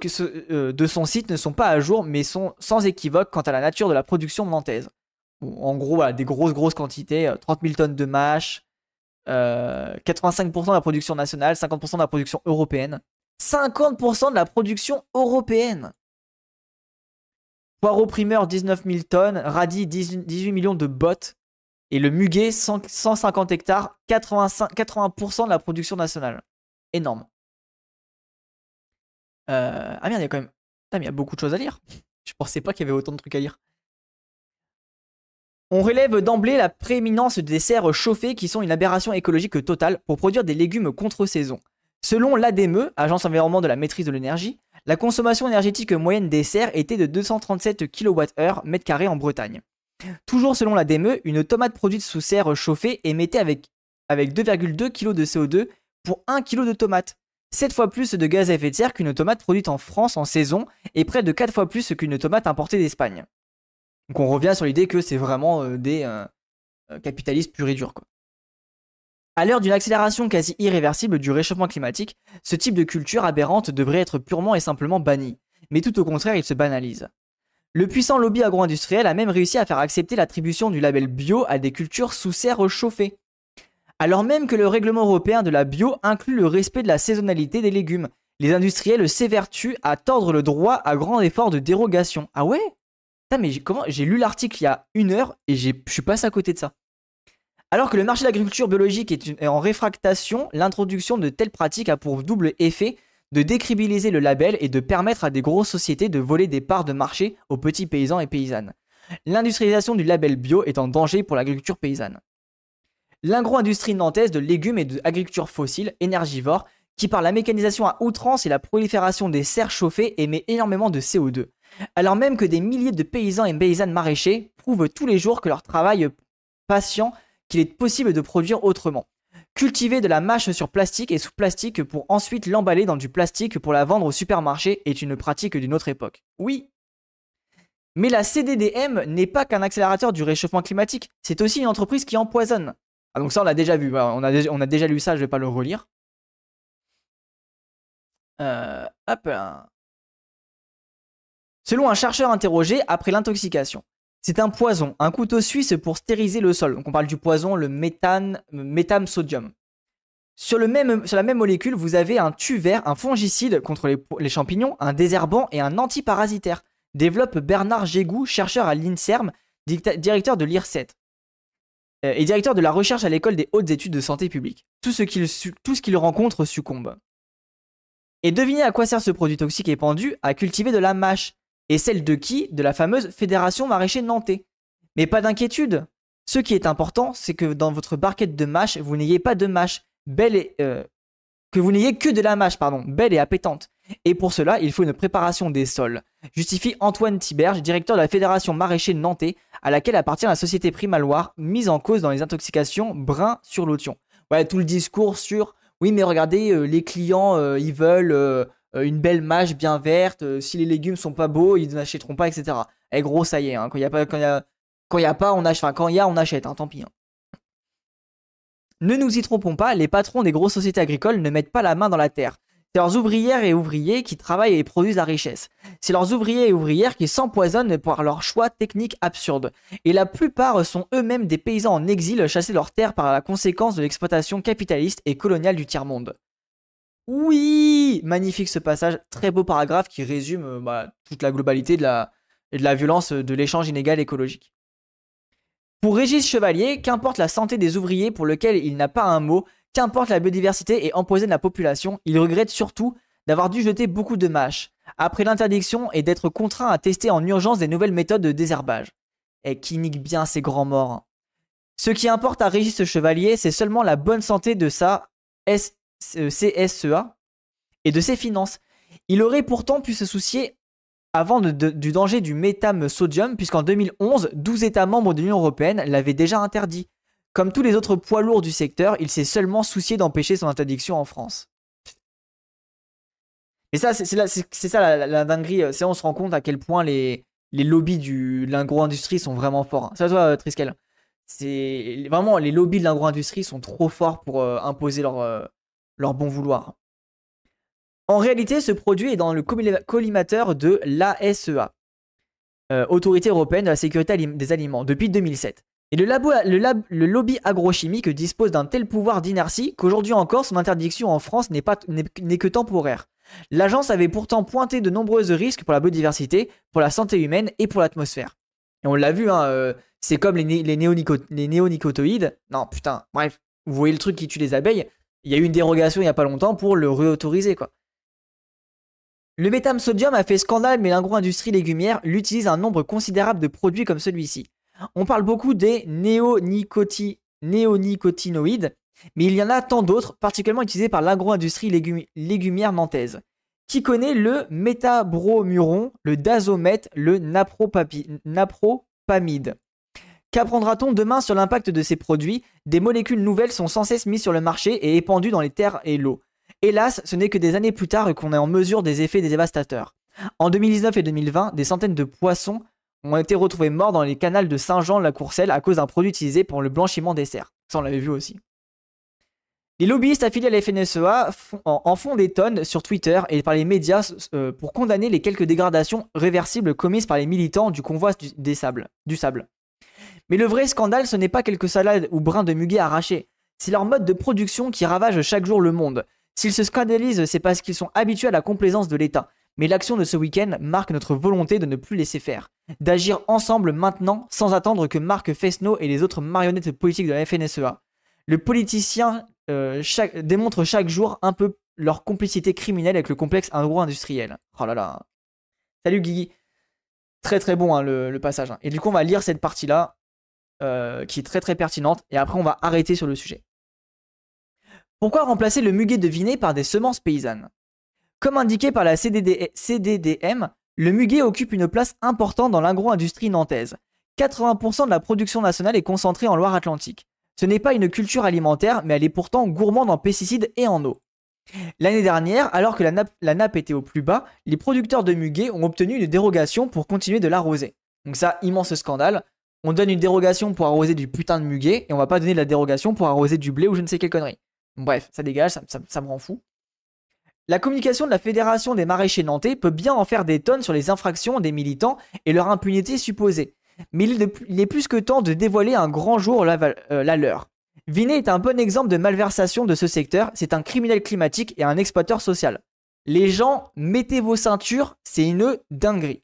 euh, de son site ne sont pas à jour mais sont sans équivoque quant à la nature de la production nantaise en gros, des grosses, grosses quantités, 30 euh, 000 tonnes de mâches, 85% euh, de la production nationale, 50% de la production européenne. 50% de la production européenne Poireau primeur, 19 000 tonnes, radis, 18 millions de bottes, et le muguet, 150 hectares, 80%, de la production nationale. Énorme. Euh, ah merde, il y a quand même... il y a beaucoup de choses à lire. Je pensais pas qu'il y avait autant de trucs à lire. On relève d'emblée la prééminence des serres chauffées qui sont une aberration écologique totale pour produire des légumes contre-saison. Selon l'ADME, Agence environnement de la maîtrise de l'énergie, la consommation énergétique moyenne des serres était de 237 kWh mètre carré en Bretagne. Toujours selon l'ADME, une tomate produite sous serre chauffée émettait avec, avec 2,2 kg de CO2 pour 1 kg de tomate. 7 fois plus de gaz à effet de serre qu'une tomate produite en France en saison et près de 4 fois plus qu'une tomate importée d'Espagne. Donc on revient sur l'idée que c'est vraiment euh, des euh, euh, capitalistes purs et durs. Quoi. À l'heure d'une accélération quasi irréversible du réchauffement climatique, ce type de culture aberrante devrait être purement et simplement banni. Mais tout au contraire, il se banalise. Le puissant lobby agro-industriel a même réussi à faire accepter l'attribution du label bio à des cultures sous serre chauffée. Alors même que le règlement européen de la bio inclut le respect de la saisonnalité des légumes, les industriels s'évertuent à tordre le droit à grand effort de dérogation. Ah ouais? Mais comment j'ai lu l'article il y a une heure et je suis passé à côté de ça. Alors que le marché de l'agriculture biologique est, en réfractation, l'introduction de telles pratiques a pour double effet de décribiliser le label et de permettre à des grosses sociétés de voler des parts de marché aux petits paysans et paysannes. L'industrialisation du label bio est en danger pour l'agriculture paysanne. L'agro-industrie nantaise de légumes et d'agriculture fossile, énergivore, qui par la mécanisation à outrance et la prolifération des serres chauffées émet énormément de CO2 alors même que des milliers de paysans et paysannes maraîchers prouvent tous les jours que leur travail patient qu'il est possible de produire autrement. Cultiver de la mâche sur plastique et sous plastique pour ensuite l'emballer dans du plastique pour la vendre au supermarché est une pratique d'une autre époque. Oui. Mais la CDDM n'est pas qu'un accélérateur du réchauffement climatique, c'est aussi une entreprise qui empoisonne. Ah donc ça on l'a déjà vu, on a déjà, on a déjà lu ça, je vais pas le relire. Euh, hop, Selon un chercheur interrogé après l'intoxication, c'est un poison, un couteau suisse pour stériliser le sol. Donc on parle du poison, le méthane, métham sodium. Sur, le même, sur la même molécule, vous avez un vert, un fongicide contre les, les champignons, un désherbant et un antiparasitaire. Développe Bernard Gégou, chercheur à l'INSERM, directeur de l'IRSET euh, et directeur de la recherche à l'école des hautes études de santé publique. Tout ce qu'il rencontre succombe. Et devinez à quoi sert ce produit toxique épandu À cultiver de la mâche. Et celle de qui De la fameuse Fédération maraîcher nantais. Mais pas d'inquiétude. Ce qui est important, c'est que dans votre barquette de mâche, vous n'ayez pas de mâche belle et euh, que vous n'ayez que de la mâche, pardon, belle et appétante. Et pour cela, il faut une préparation des sols. Justifie Antoine Tiberge, directeur de la Fédération maraîcher nantais, à laquelle appartient la société Primaloire, mise en cause dans les intoxications brun sur lotion. Ouais, tout le discours sur oui, mais regardez, euh, les clients, euh, ils veulent une belle mâche bien verte. si les légumes sont pas beaux, ils n'achèteront pas, etc. Et eh, gros, ça y est, hein, quand il y a pas, on achète. Quand on achète. Hein, tant pis. Hein. Ne nous y trompons pas, les patrons des grosses sociétés agricoles ne mettent pas la main dans la terre. C'est leurs ouvrières et ouvriers qui travaillent et produisent la richesse. C'est leurs ouvriers et ouvrières qui s'empoisonnent par leurs choix techniques absurdes. Et la plupart sont eux-mêmes des paysans en exil chassés de leur terre par la conséquence de l'exploitation capitaliste et coloniale du tiers-monde. Oui Magnifique ce passage, très beau paragraphe qui résume euh, bah, toute la globalité de la, de la violence de l'échange inégal écologique. Pour Régis Chevalier, qu'importe la santé des ouvriers pour lequel il n'a pas un mot, qu'importe la biodiversité et empoisonne la population, il regrette surtout d'avoir dû jeter beaucoup de mâches, après l'interdiction et d'être contraint à tester en urgence des nouvelles méthodes de désherbage. Et qui nique bien ces grands morts. Hein. Ce qui importe à Régis Chevalier, c'est seulement la bonne santé de sa CSEA et de ses finances. Il aurait pourtant pu se soucier avant du danger du métham sodium, puisqu'en 2011, 12 États membres de l'Union européenne l'avaient déjà interdit. Comme tous les autres poids lourds du secteur, il s'est seulement soucié d'empêcher son interdiction en France. Et ça, c'est ça la, dinguerie. C'est on se rend compte à quel point les, les lobbies de l'agro-industrie sont vraiment forts. Ça, toi, Triskel. C'est vraiment les lobbies de l'agro-industrie sont trop forts pour euh, imposer leur, euh, leur bon vouloir. En réalité, ce produit est dans le collimateur de l'ASEA, euh, Autorité européenne de la sécurité des aliments, depuis 2007. Et le, lobby agrochimique dispose d'un tel pouvoir d'inertie qu'aujourd'hui encore, son interdiction en France n'est que temporaire. L'agence avait pourtant pointé de nombreux risques pour la biodiversité, pour la santé humaine et pour l'atmosphère. Et on l'a vu, hein, euh, c'est comme les, les, les néonicotoïdes. Non, putain, bref, vous voyez le truc qui tue les abeilles. Il y a eu une dérogation il n'y a pas longtemps pour le réautoriser, quoi. Le métham sodium a fait scandale, mais l'agro-industrie légumière l'utilise un nombre considérable de produits comme celui-ci. On parle beaucoup des néonicotinoïdes, mais il y en a tant d'autres, particulièrement utilisés par l'agro-industrie légumière nantaise. Qui connaît le métabromuron, le dazomètre, le napropamide? Qu'apprendra-t-on demain sur l'impact de ces produits? Des molécules nouvelles sont sans cesse mises sur le marché et épandues dans les terres et l'eau. Hélas, ce n'est que des années plus tard qu'on est en mesure des effets des dévastateurs. En 2019 et 2020, des centaines de poissons ont été retrouvés morts dans les canals de Saint-Jean-la-Courcelle à cause d'un produit utilisé pour le blanchiment des serres. Ça, on l'avait vu aussi. Les lobbyistes affiliés à la FNSEA en font des tonnes sur Twitter et par les médias euh, pour condamner les quelques dégradations réversibles commises par les militants du convoi du, sable, du sable. Mais le vrai scandale, ce n'est pas quelques salades ou brins de muguet arrachés, c'est leur mode de production qui ravage chaque jour le monde. S'ils se scandalisent, c'est parce qu'ils sont habitués à la complaisance de l'État. Mais l'action de ce week-end marque notre volonté de ne plus laisser faire. D'agir ensemble maintenant, sans attendre que Marc Fesneau et les autres marionnettes politiques de la FNSEA. Le politicien euh, démontre chaque jour un peu leur complicité criminelle avec le complexe agro-industriel. Oh là là. Salut Guigui. Très très bon hein, le, passage. Hein. Et du coup, on va lire cette partie-là, euh, qui est très très pertinente, et après on va arrêter sur le sujet. Pourquoi remplacer le muguet de Vinay par des semences paysannes? Comme indiqué par la CDDM, le muguet occupe une place importante dans l'agro-industrie nantaise. 80% de la production nationale est concentrée en Loire-Atlantique. Ce n'est pas une culture alimentaire, mais elle est pourtant gourmande en pesticides et en eau. L'année dernière, alors que la nappe, la nappe, était au plus bas, les producteurs de muguet ont obtenu une dérogation pour continuer de l'arroser. Donc ça, immense scandale. On donne une dérogation pour arroser du putain de muguet, et on va pas donner la dérogation pour arroser du blé ou je ne sais quelle connerie. Bref, ça dégage, ça, me rend fou. La communication de la Fédération des maraîchers nantais peut bien en faire des tonnes sur les infractions des militants et leur impunité supposée. Mais il est plus que temps de dévoiler un grand jour la, euh, leur. Vinet est un bon exemple de malversation de ce secteur. C'est un criminel climatique et un exploiteur social. Les gens, mettez vos ceintures, c'est une dinguerie.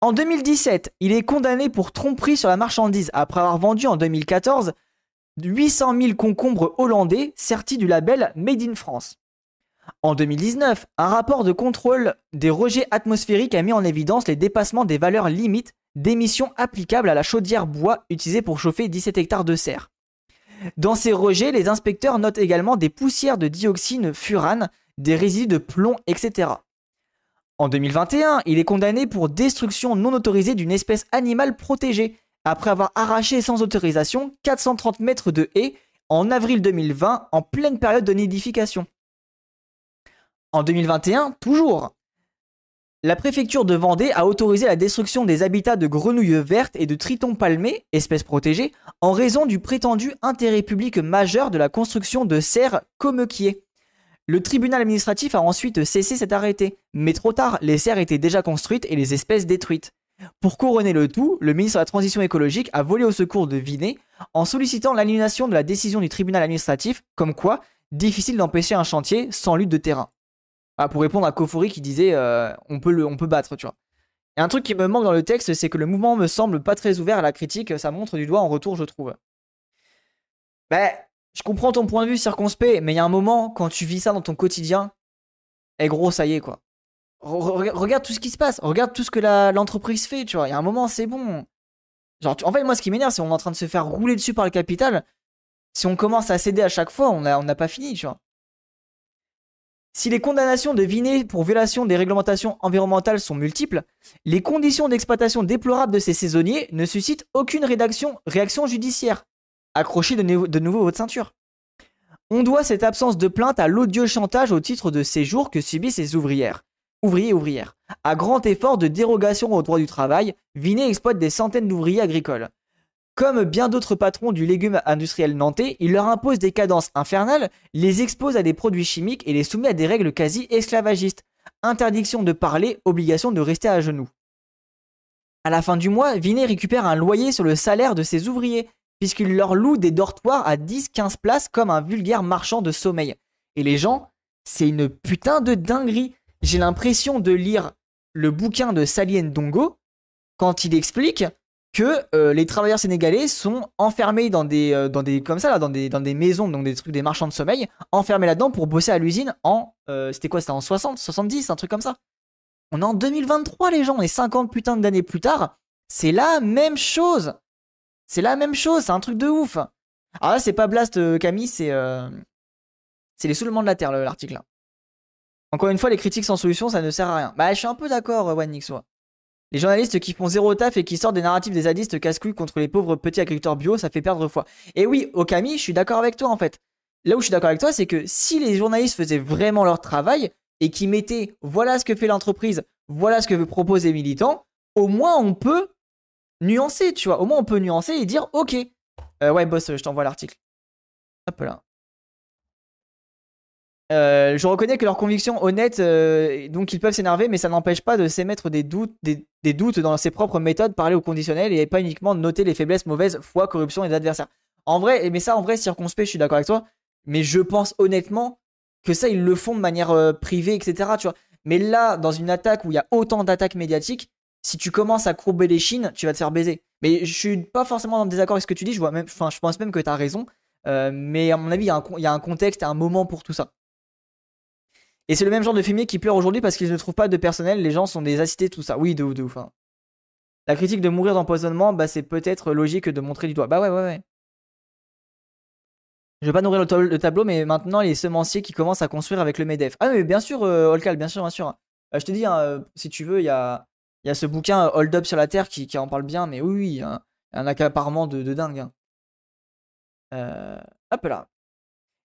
En 2017, il est condamné pour tromperie sur la marchandise après avoir vendu en 2014 800 000 concombres hollandais sertis du label Made in France. En 2019, un rapport de contrôle des rejets atmosphériques a mis en évidence les dépassements des valeurs limites d'émissions applicables à la chaudière bois utilisée pour chauffer 17 hectares de serre. Dans ces rejets, les inspecteurs notent également des poussières de dioxine furane, des résidus de plomb, etc. En 2021, il est condamné pour destruction non autorisée d'une espèce animale protégée, après avoir arraché sans autorisation 430 mètres de haies en avril 2020 en pleine période de nidification. En 2021, toujours, la préfecture de Vendée a autorisé la destruction des habitats de grenouilles vertes et de tritons palmés, espèces protégées, en raison du prétendu intérêt public majeur de la construction de serres comequiers. Le tribunal administratif a ensuite cessé cet arrêté, mais trop tard, les serres étaient déjà construites et les espèces détruites. Pour couronner le tout, le ministre de la Transition écologique a volé au secours de Vinet en sollicitant l'annulation de la décision du tribunal administratif, comme quoi difficile d'empêcher un chantier sans lutte de terrain. Ah, pour répondre à Kofori qui disait euh, on, peut le, on peut battre, tu vois. Et un truc qui me manque dans le texte, c'est que le mouvement me semble pas très ouvert à la critique, ça montre du doigt en retour, je trouve. Ben, je comprends ton point de vue circonspect, mais il y a un moment, quand tu vis ça dans ton quotidien, et eh, gros, ça y est, quoi. regarde tout ce qui se passe, regarde tout ce que l'entreprise fait, tu vois. Il y a un moment, c'est bon. Genre, en fait, moi, ce qui m'énerve, c'est qu'on est en train de se faire rouler dessus par le capital. Si on commence à céder à chaque fois, on n'a on pas fini, tu vois. Si les condamnations de Vinet pour violation des réglementations environnementales sont multiples, les conditions d'exploitation déplorables de ces saisonniers ne suscitent aucune réaction judiciaire. Accrochez de, nouveau votre ceinture. On doit cette absence de plainte à l'odieux chantage au titre de séjour que subissent ces ouvrières. Ouvriers ouvrières. À grand effort de dérogation au droit du travail, Vinet exploite des centaines d'ouvriers agricoles. Comme bien d'autres patrons du légume industriel nantais, il leur impose des cadences infernales, les expose à des produits chimiques et les soumet à des règles quasi esclavagistes. Interdiction de parler, obligation de rester à genoux. À la fin du mois, Vinet récupère un loyer sur le salaire de ses ouvriers, puisqu'il leur loue des dortoirs à 10-15 places comme un vulgaire marchand de sommeil. Et les gens, c'est une putain de dinguerie. J'ai l'impression de lire le bouquin de Salien Dongo quand il explique que euh, les travailleurs sénégalais sont enfermés dans des, euh, dans des, dans des maisons, donc des trucs des marchands de sommeil, enfermés là-dedans pour bosser à l'usine en euh, c'était quoi C'était en 60, 70, un truc comme ça. On est en 2023 les gens, et 50 putains d'années plus tard, c'est la même chose. C'est la même chose, c'est un truc de ouf. Alors là, c'est pas Blast Camille, c'est c'est les soulements de la terre l'article. Encore une fois, les critiques sans solution, ça ne sert à rien. Bah, je suis un peu d'accord, One Nixo. Les journalistes qui font zéro taf et qui sortent des narratifs des zadistes casse-couilles contre les pauvres petits agriculteurs bio, ça fait perdre foi. Et oui, Okami, je suis d'accord avec toi en fait. Là où je suis d'accord avec toi, c'est que si les journalistes faisaient vraiment leur travail et qui mettaient voilà ce que fait l'entreprise, voilà ce que veut proposer les militants, au moins on peut nuancer, tu vois. Au moins on peut nuancer et dire ok. Euh, ouais, boss, je t'envoie l'article. Hop là. Euh, je reconnais que leurs convictions honnêtes, euh, donc ils peuvent s'énerver, mais ça n'empêche pas de s'émettre des doutes, des, doutes dans ses propres méthodes, parler au conditionnel et pas uniquement noter les faiblesses, mauvaises foi, corruption et adversaires. En vrai, mais ça en vrai, circonspect, je suis d'accord avec toi, mais je pense honnêtement que ça, ils le font de manière privée, etc. Tu vois. Mais là, dans une attaque où il y a autant d'attaques médiatiques, si tu commences à courber les chines, tu vas te faire baiser. Mais je suis pas forcément en désaccord avec ce que tu dis, je, même, je pense même que tu as raison. mais à mon avis, il y, a un contexte et un moment pour tout ça. Et c'est le même genre de fumier qui pleure aujourd'hui parce qu'ils ne trouvent pas de personnel, les gens sont des assistés, tout ça. Oui, de ouf, de ouf. Hein. La critique de mourir d'empoisonnement, bah c'est peut-être logique de montrer du doigt. Bah ouais, ouais, ouais. Je vais pas nourrir le, tableau, mais maintenant les semenciers qui commencent à construire avec le MEDEF. Ah mais bien sûr, euh, Olcal, bien sûr, bien sûr. Euh, je te dis, hein, euh, si tu veux, il y a, y a ce bouquin Hold Up sur la Terre qui, en parle bien, mais oui, oui, hein, un accaparement de, dingue. hop là.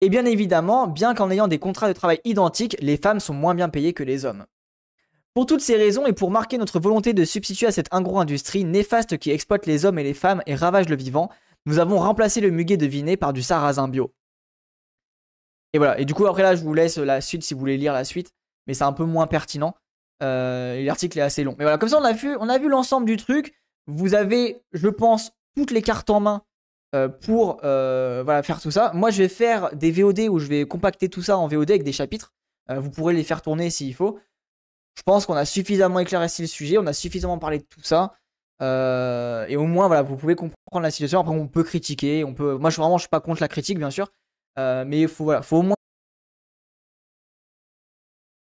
Et bien évidemment, bien qu'en ayant des contrats de travail identiques, les femmes sont moins bien payées que les hommes. Pour toutes ces raisons et pour marquer notre volonté de substituer à cette ingro-industrie néfaste qui exploite les hommes et les femmes et ravage le vivant, nous avons remplacé le muguet de Vinet par du sarrasin bio. Et voilà, et du coup après là je vous laisse la suite si vous voulez lire la suite, mais c'est un peu moins pertinent. Euh, l'article est assez long. Mais voilà, comme ça on a vu, l'ensemble du truc. Vous avez, je pense, toutes les cartes en main euh, pour euh, faire tout ça. Moi, je vais faire des VOD où je vais compacter tout ça en VOD avec des chapitres. Vous pourrez les faire tourner s'il faut. Je pense qu'on a suffisamment éclairci le sujet, on a suffisamment parlé de tout ça. et au moins, voilà, vous pouvez comprendre la situation. Après, on peut critiquer. On peut... Moi, je, vraiment, je suis pas contre la critique, bien sûr. mais il faut au moins